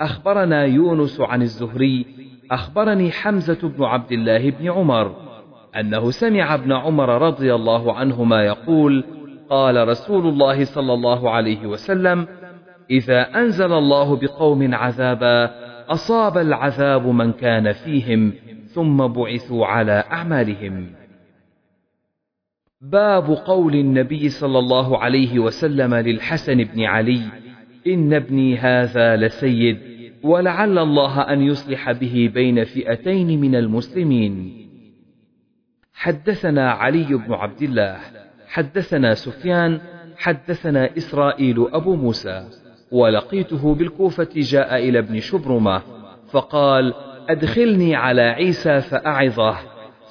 أخبرنا يونس عن الزهري أخبرني حمزة بن عبد الله بن عمر أنه سمع ابن عمر رضي الله عنهما يقول قال رسول الله صلى الله عليه وسلم إذا أنزل الله بقوم عذابا أصاب العذاب من كان فيهم ثم بعثوا على أعمالهم. باب قول النبي صلى الله عليه وسلم للحسن بن علي إن ابني هذا لسيد ولعل الله أن يصلح به بين فئتين من المسلمين. حدثنا علي بن عبد الله حدثنا سفيان حدثنا إسرائيل أبو موسى ولقيته بالكوفة جاء إلى ابن شبرمة فقال أدخلني على عيسى فأعظه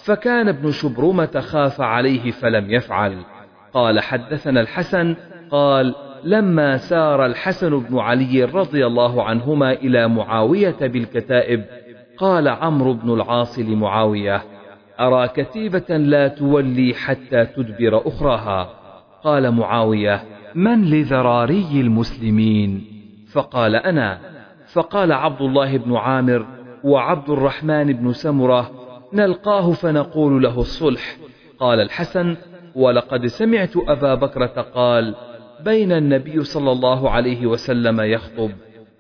فكان ابن شبرمة خاف عليه فلم يفعل. قال حدثنا الحسن. قال لما سار الحسن بن علي رضي الله عنهما إلى معاوية بالكتائب قال عمرو بن العاص لمعاوية أرى كتيبة لا تولي حتى تدبر أخراها؟ قال معاوية من لذراري المسلمين؟ فقال أنا. فقال عبد الله بن عامر وعبد الرحمن بن سمرة نلقاه فنقول له الصلح. قال الحسن ولقد سمعت أبا بكرة قال بين النبي صلى الله عليه وسلم يخطب.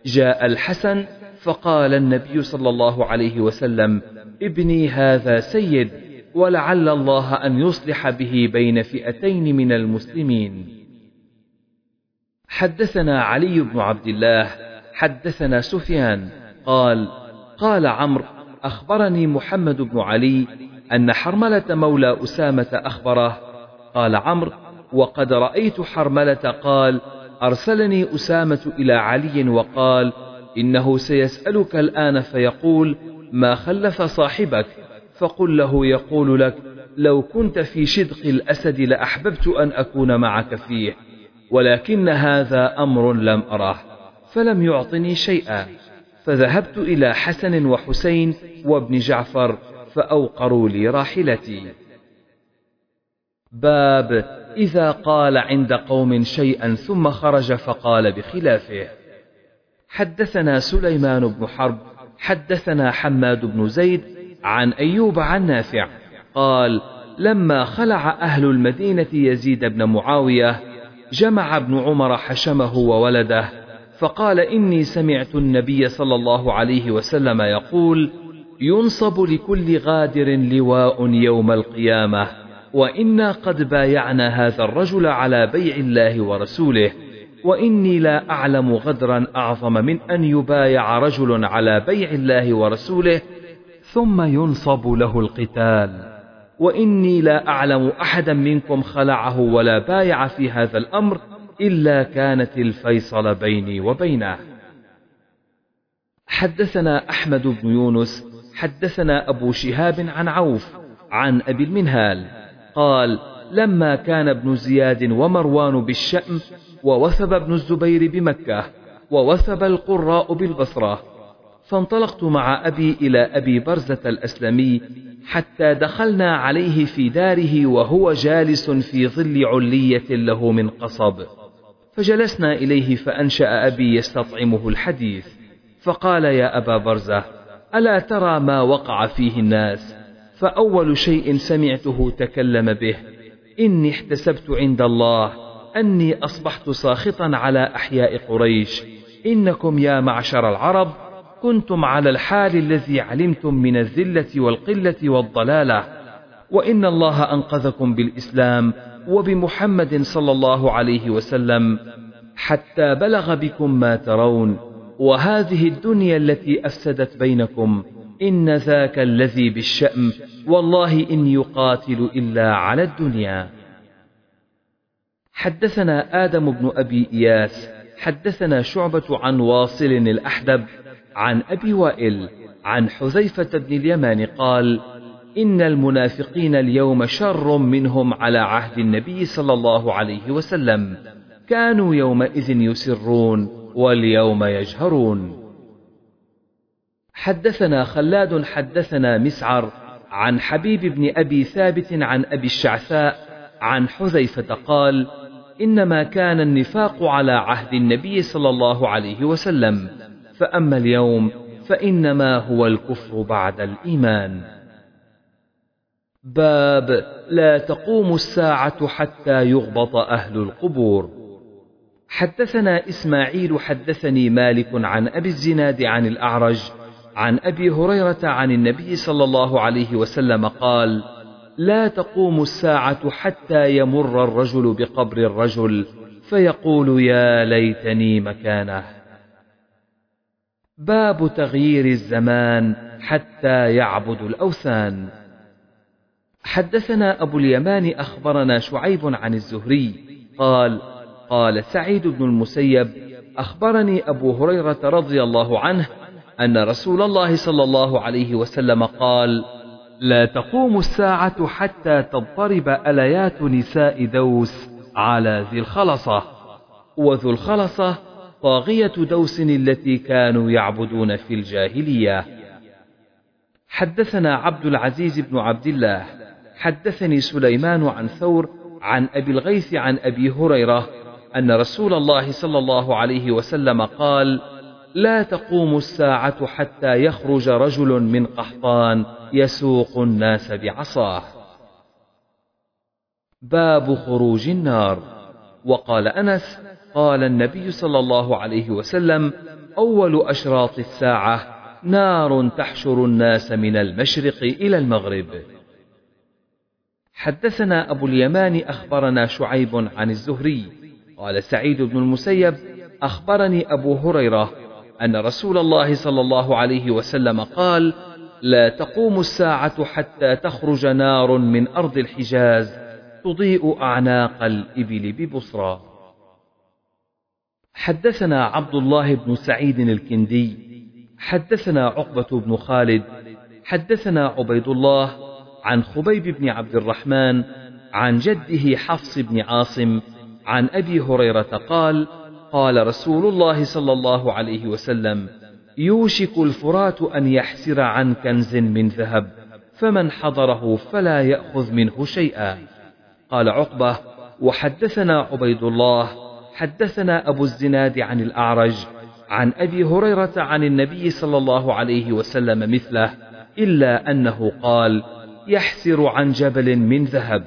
جاء الحسن فقال النبي صلى الله عليه وسلم ابني هذا سيد ولعل الله أن يصلح به بين فئتين من المسلمين. حدثنا علي بن عبد الله حدثنا سفيان قال قال عمرو أخبرني محمد بن علي أن حرملة مولى أسامة أخبره. قال عمرو وقد رأيت حرملة قال أرسلني أسامة إلى علي وقال إنه سيسألك الآن فيقول ما خلف صاحبك؟ فقل له يقول لك لو كنت في شدق الأسد لأحببت أن أكون معك فيه ولكن هذا أمر لم أره فلم يعطني شيئا. فذهبت إلى حسن وحسين وابن جعفر فأوقروا لي راحلتي. باب إذا قال عند قوم شيئا ثم خرج فقال بخلافه. حدثنا سليمان بن حرب حدثنا حماد بن زيد عن أيوب عن نافع قال لما خلع أهل المدينة يزيد بن معاوية جمع ابن عمر حشمه وولده فقال إني سمعت النبي صلى الله عليه وسلم يقول ينصب لكل غادر لواء يوم القيامة وإنا قد بايعنا هذا الرجل على بيع الله ورسوله وإني لا أعلم غدرا أعظم من أن يبايع رجل على بيع الله ورسوله ثم ينصب له القتال. وإني لا أعلم أحدا منكم خلعه ولا بايع في هذا الأمر إلا كانت الفيصل بيني وبينه. حدثنا أحمد بن يونس حدثنا أبو شهاب عن عوف عن أبي المنهال قال لما كان ابن زياد ومروان بالشأم ووثب ابن الزبير بمكة ووثب القراء بالبصرة فانطلقت مع أبي إلى أبي برزة الأسلمي حتى دخلنا عليه في داره وهو جالس في ظل علية له من قصب. فجلسنا إليه فأنشأ أبي يستطعمه الحديث فقال يا أبا برزة ألا ترى ما وقع فيه الناس؟ فأول شيء سمعته تكلم به إني احتسبت عند الله أني أصبحت ساخطا على أحياء قريش إنكم يا معشر العرب كنتم على الحال الذي علمتم من الذلة والقلة والضلالة وإن الله أنقذكم بالإسلام وبمحمد صلى الله عليه وسلم حتى بلغ بكم ما ترون. وهذه الدنيا التي أفسدت بينكم إن ذاك الذي بالشأم والله إن يقاتل إلا على الدنيا. حدثنا آدم بن أبي إياس حدثنا شعبة عن واصل الأحدب عن أبي وائل عن حذيفة بن اليمان قال إن المنافقين اليوم شر منهم على عهد النبي صلى الله عليه وسلم. كانوا يومئذ يسرون واليوم يجهرون. حدثنا خلاد حدثنا مسعر عن حبيب بن أبي ثابت عن أبي الشعثاء عن حذيفة قال إنما كان النفاق على عهد النبي صلى الله عليه وسلم فأما اليوم فإنما هو الكفر بعد الإيمان. باب لا تقوم الساعة حتى يغبط أهل القبور. حدثنا إسماعيل حدثني مالك عن أبي الزناد عن الأعرج عن أبي هريرة عن النبي صلى الله عليه وسلم قال لا تقوم الساعة حتى يمر الرجل بقبر الرجل فيقول يا ليتني مكانه. باب تغيير الزمان حتى يعبد الأوثان. حدثنا أبو اليمان أخبرنا شعيب عن الزهري قال قال سعيد بن المسيب أخبرني أبو هريرة رضي الله عنه أن رسول الله صلى الله عليه وسلم قال لا تقوم الساعة حتى تضطرب أليات نساء دوس على ذي الخلصة وذو الخلصة طاغية دوس التي كانوا يعبدون في الجاهلية. حدثنا عبد العزيز بن عبد الله حدثني سليمان عن ثور عن أبي الغيث عن أبي هريرة أن رسول الله صلى الله عليه وسلم قال لا تقوم الساعة حتى يخرج رجل من قحطان يسوق الناس بعصاه. باب خروج النار. وقال أنس قال النبي صلى الله عليه وسلم أول أشراط الساعة نار تحشر الناس من المشرق إلى المغرب. حدثنا أبو اليمان أخبرنا شعيب عن الزهري. قال سعيد بن المسيب أخبرني أبو هريرة أن رسول الله صلى الله عليه وسلم قال لا تقوم الساعة حتى تخرج نار من أرض الحجاز تضيء أعناق الإبل ببصرى. حدثنا عبد الله بن سعيد الكندي حدثنا عقبة بن خالد حدثنا عبيد الله عن خبيب بن عبد الرحمن عن جده حفص بن عاصم عن أبي هريرة قال قال رسول الله صلى الله عليه وسلم يوشك الفرات أن يحسر عن كنز من ذهب فمن حضره فلا يأخذ منه شيئا. قال عقبة وحدثنا عبيد الله حدثنا أبو الزناد عن الأعرج عن أبي هريرة عن النبي صلى الله عليه وسلم مثله إلا أنه قال يحسر عن جبل من ذهب.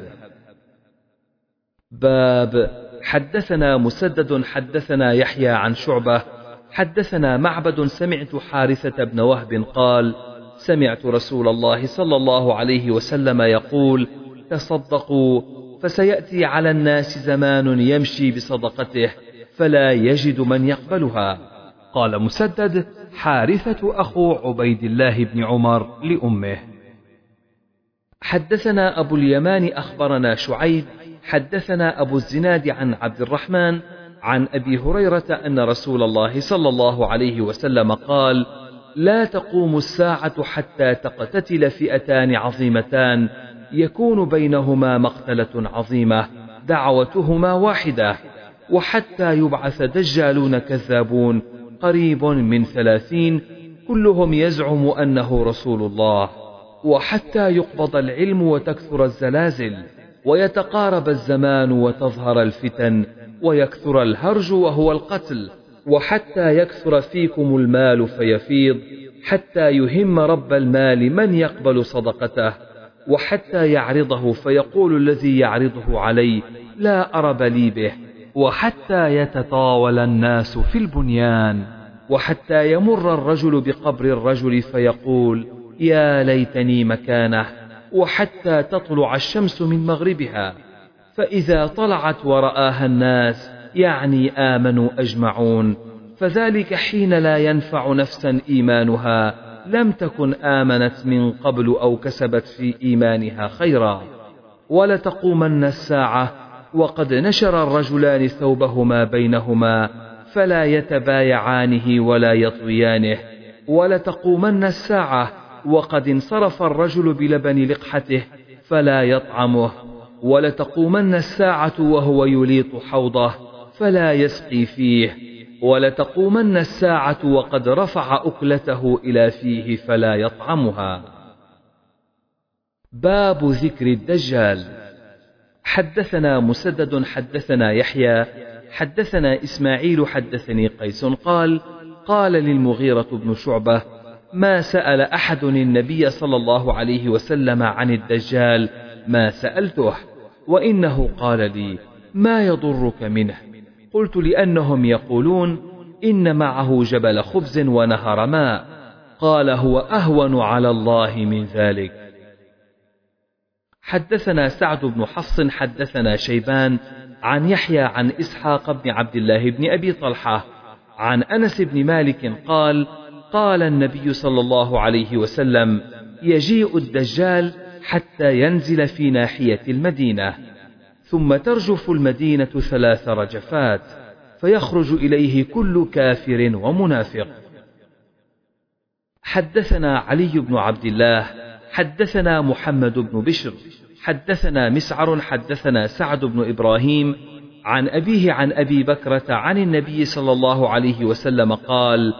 باب حدثنا مسدد حدثنا يحيى عن شعبة حدثنا معبد سمعت حارثة بن وهب قال سمعت رسول الله صلى الله عليه وسلم يقول تصدقوا فسيأتي على الناس زمان يمشي بصدقته فلا يجد من يقبلها. قال مسدد حارثة أخو عبيد الله بن عمر لأمه. حدثنا أبو اليمان أخبرنا شعيب حدثنا أبو الزناد عن عبد الرحمن عن أبي هريرة أن رسول الله صلى الله عليه وسلم قال لا تقوم الساعة حتى تقتتل فئتان عظيمتان يكون بينهما مقتلة عظيمة دعوتهما واحدة وحتى يبعث دجالون كذابون قريب من ثلاثين كلهم يزعم أنه رسول الله. وحتى يقبض العلم وتكثر الزلازل ويتقارب الزمان وتظهر الفتن ويكثر الهرج وهو القتل وحتى يكثر فيكم المال فيفيض حتى يهم رب المال من يقبل صدقته وحتى يعرضه فيقول الذي يعرضه عليه لا أرب لي به وحتى يتطاول الناس في البنيان وحتى يمر الرجل بقبر الرجل فيقول يا ليتني مكانه وحتى تطلع الشمس من مغربها. فإذا طلعت ورآها الناس يعني آمنوا أجمعون. فذلك حين لا ينفع نفسا إيمانها لم تكن آمنت من قبل أو كسبت في إيمانها خيرا. ولتقومن الساعة وقد نشر الرجلان ثوبهما بينهما فلا يتبايعانه ولا يطويانه. ولتقومن الساعة وقد انصرف الرجل بلبن لقحته فلا يطعمه ولتقومن الساعة وهو يليط حوضه فلا يسقي فيه ولتقومن الساعة وقد رفع أكلته إلى فيه فلا يطعمها. باب ذكر الدجال. حدثنا مسدد حدثنا يحيى حدثنا إسماعيل حدثني قيس قال قال للمغيرة بن شعبة ما سأل أحد النبي صلى الله عليه وسلم عن الدجال ما سألته وإنه قال لي ما يضرك منه؟ قلت لأنهم يقولون إن معه جبل خبز ونهر ماء. قال هو أهون على الله من ذلك. حدثنا سعد بن حفص حدثنا شيبان عن يحيى عن إسحاق بن عبد الله بن أبي طلحة عن أنس بن مالك قال قال النبي صلى الله عليه وسلم يجيء الدجال حتى ينزل في ناحية المدينة ثم ترجف المدينة ثلاث رجفات فيخرج إليه كل كافر ومنافق. حدثنا علي بن عبد الله حدثنا محمد بن بشر حدثنا مسعر حدثنا سعد بن إبراهيم عن أبيه عن أبي بكرة عن النبي صلى الله عليه وسلم قال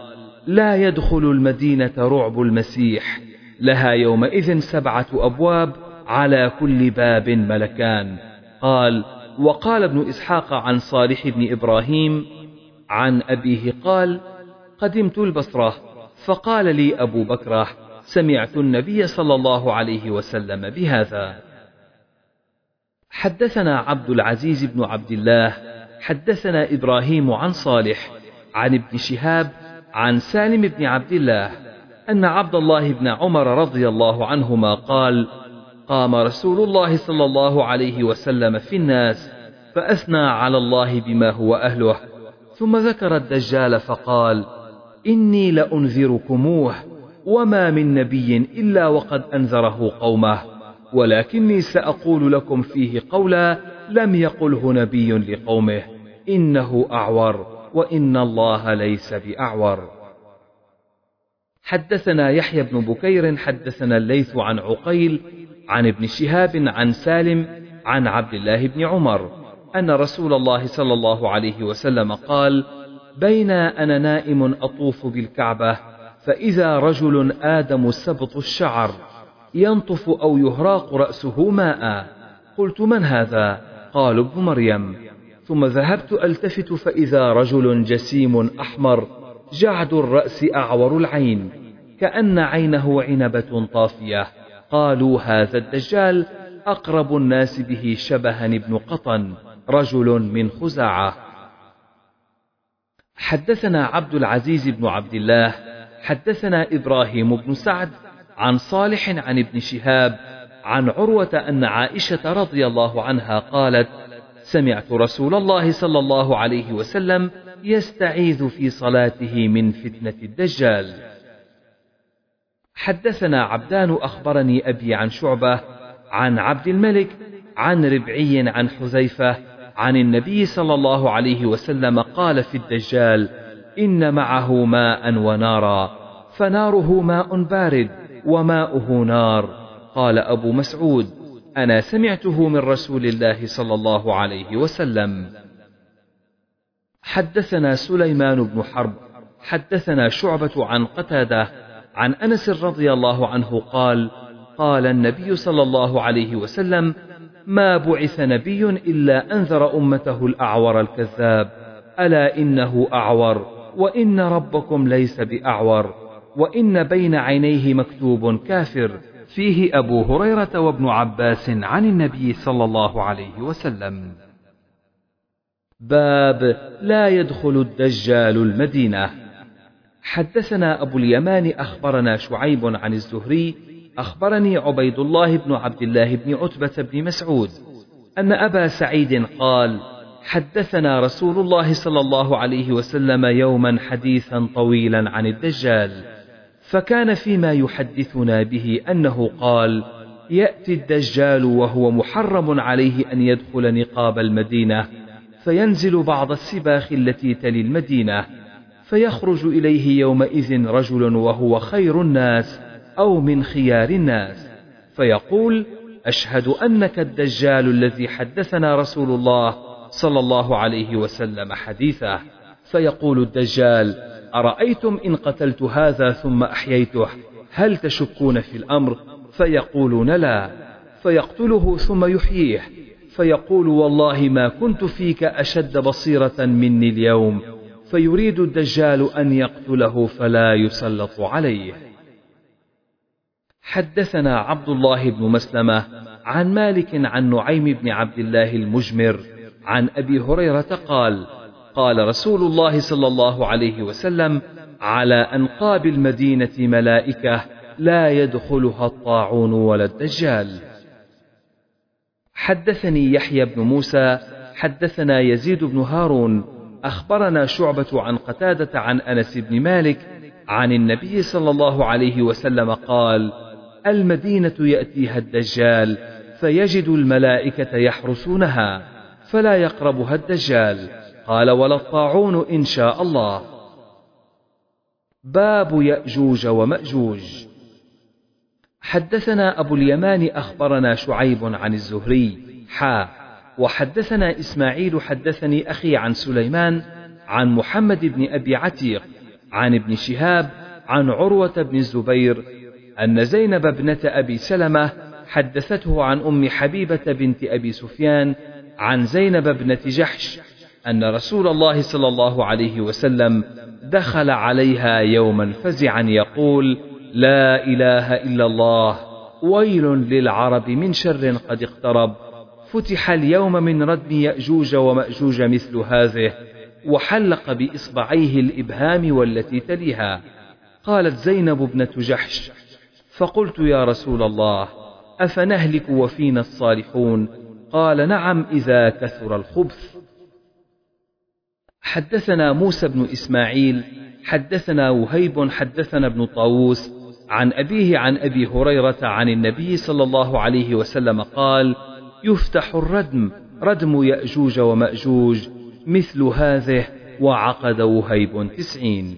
لا يدخل المدينة رعب المسيح. لها يومئذ سبعة أبواب على كل باب ملكان. قال وقال ابن إسحاق عن صالح بن إبراهيم عن أبيه قال قدمت البصرة. فقال لي أبو بكرة سمعت النبي صلى الله عليه وسلم بهذا. حدثنا عبد العزيز بن عبد الله. حدثنا إبراهيم عن صالح عن ابن شهاب عن سالم بن عبد الله أن عبد الله بن عمر رضي الله عنهما قال قام رسول الله صلى الله عليه وسلم في الناس فأثنى على الله بما هو أهله. ثم ذكر الدجال فقال إني لأنذركموه وما من نبي إلا وقد أنذره قومه ولكني سأقول لكم فيه قولا لم يقله نبي لقومه إنه أعور. وإن الله ليس بأعور. حدثنا يحيى بن بكير حدثنا الليث عن عقيل عن ابن شهاب عن سالم عن عبد الله بن عمر أن رسول الله صلى الله عليه وسلم قال بين أنا نائم أطوف بالكعبة فإذا رجل آدم سبط الشعر ينطف أو يهراق رأسه ماء. قلت من هذا؟ قال ابن مريم ثم ذهبت ألتفت فإذا رجل جسيم أحمر جعد الرأس أعور العين كأن عينه عنبة طافية. قالوا هذا الدجال أقرب الناس به شبها ابن قطن رجل من خزاعة. حدثنا عبد العزيز بن عبد الله حدثنا إبراهيم بن سعد عن صالح عن ابن شهاب عن عروة أن عائشة رضي الله عنها قالت سمعت رسول الله صلى الله عليه وسلم يستعيذ في صلاته من فتنة الدجال. حدثنا عبدان أخبرني أبي عن شعبة عن عبد الملك عن ربعي عن حذيفة عن النبي صلى الله عليه وسلم قال في الدجال إن معه ماء ونارا فناره ماء بارد وماؤه نار قال أبو مسعود. أنا سمعته من رسول الله صلى الله عليه وسلم. حدثنا سليمان بن حرب حدثنا شعبة عن قتادة عن أنس رضي الله عنه قال قال النبي صلى الله عليه وسلم ما بعث نبي إلا أنذر أمته الأعور الكذاب ألا إنه أعور وإن ربكم ليس بأعور وإن بين عينيه مكتوب كافر فيه أبو هريرة وابن عباس عن النبي صلى الله عليه وسلم. باب لا يدخل الدجال المدينة. حدثنا أبو اليمان أخبرنا شعيب عن الزهري أخبرني عبيد الله بن عبد الله بن عتبة بن مسعود أن أبا سعيد قال حدثنا رسول الله صلى الله عليه وسلم يوما حديثا طويلا عن الدجال. فكان فيما يحدثنا به أنه قال يأتي الدجال وهو محرم عليه أن يدخل نقاب المدينة فينزل بعض السباخ التي تلي المدينة فيخرج إليه يومئذ رجل وهو خير الناس أو من خيار الناس فيقول أشهد أنك الدجال الذي حدثنا رسول الله صلى الله عليه وسلم حديثه فيقول الدجال أرأيتم إن قتلت هذا ثم أحييته؟ هل تشكون في الأمر؟ فيقولون لا. فيقتله ثم يحييه. فيقول والله ما كنت فيك أشد بصيرة مني اليوم. فيريد الدجال أن يقتله فلا يسلط عليه. حدثنا عبد الله بن مسلمة عن مالك عن نعيم بن عبد الله المجمر عن أبي هريرة قال قال رسول الله صلى الله عليه وسلم على أنقاب المدينة ملائكة لا يدخلها الطاعون ولا الدجال. حدثني يحيى بن موسى حدثنا يزيد بن هارون أخبرنا شعبة عن قتادة عن أنس بن مالك عن النبي صلى الله عليه وسلم قال المدينة يأتيها الدجال فيجد الملائكة يحرسونها فلا يقربها الدجال. قال ولا الطاعون إن شاء الله. باب يأجوج ومأجوج. حدثنا أبو اليمان أخبرنا شعيب عن الزهري حا وحدثنا إسماعيل حدثني أخي عن سليمان عن محمد بن أبي عتيق عن ابن شهاب عن عروة بن الزبير أن زينب ابنة أبي سلمة حدثته عن أم حبيبة بنت أبي سفيان عن زينب ابنة جحش أن رسول الله صلى الله عليه وسلم دخل عليها يوما فزعا يقول لا إله إلا الله ويل للعرب من شر قد اقترب فتح اليوم من ردم يأجوج ومأجوج مثل هذه وحلق بإصبعيه الإبهام والتي تليها. قالت زينب ابنة جحش فقلت يا رسول الله أفنهلك وفينا الصالحون؟ قال نعم إذا كثر الخبث. حدثنا موسى بن إسماعيل حدثنا وهيب حدثنا ابن طاووس عن أبيه عن أبي هريرة عن النبي صلى الله عليه وسلم قال يفتح الردم ردم يأجوج ومأجوج مثل هذه وعقد وهيب تسعين.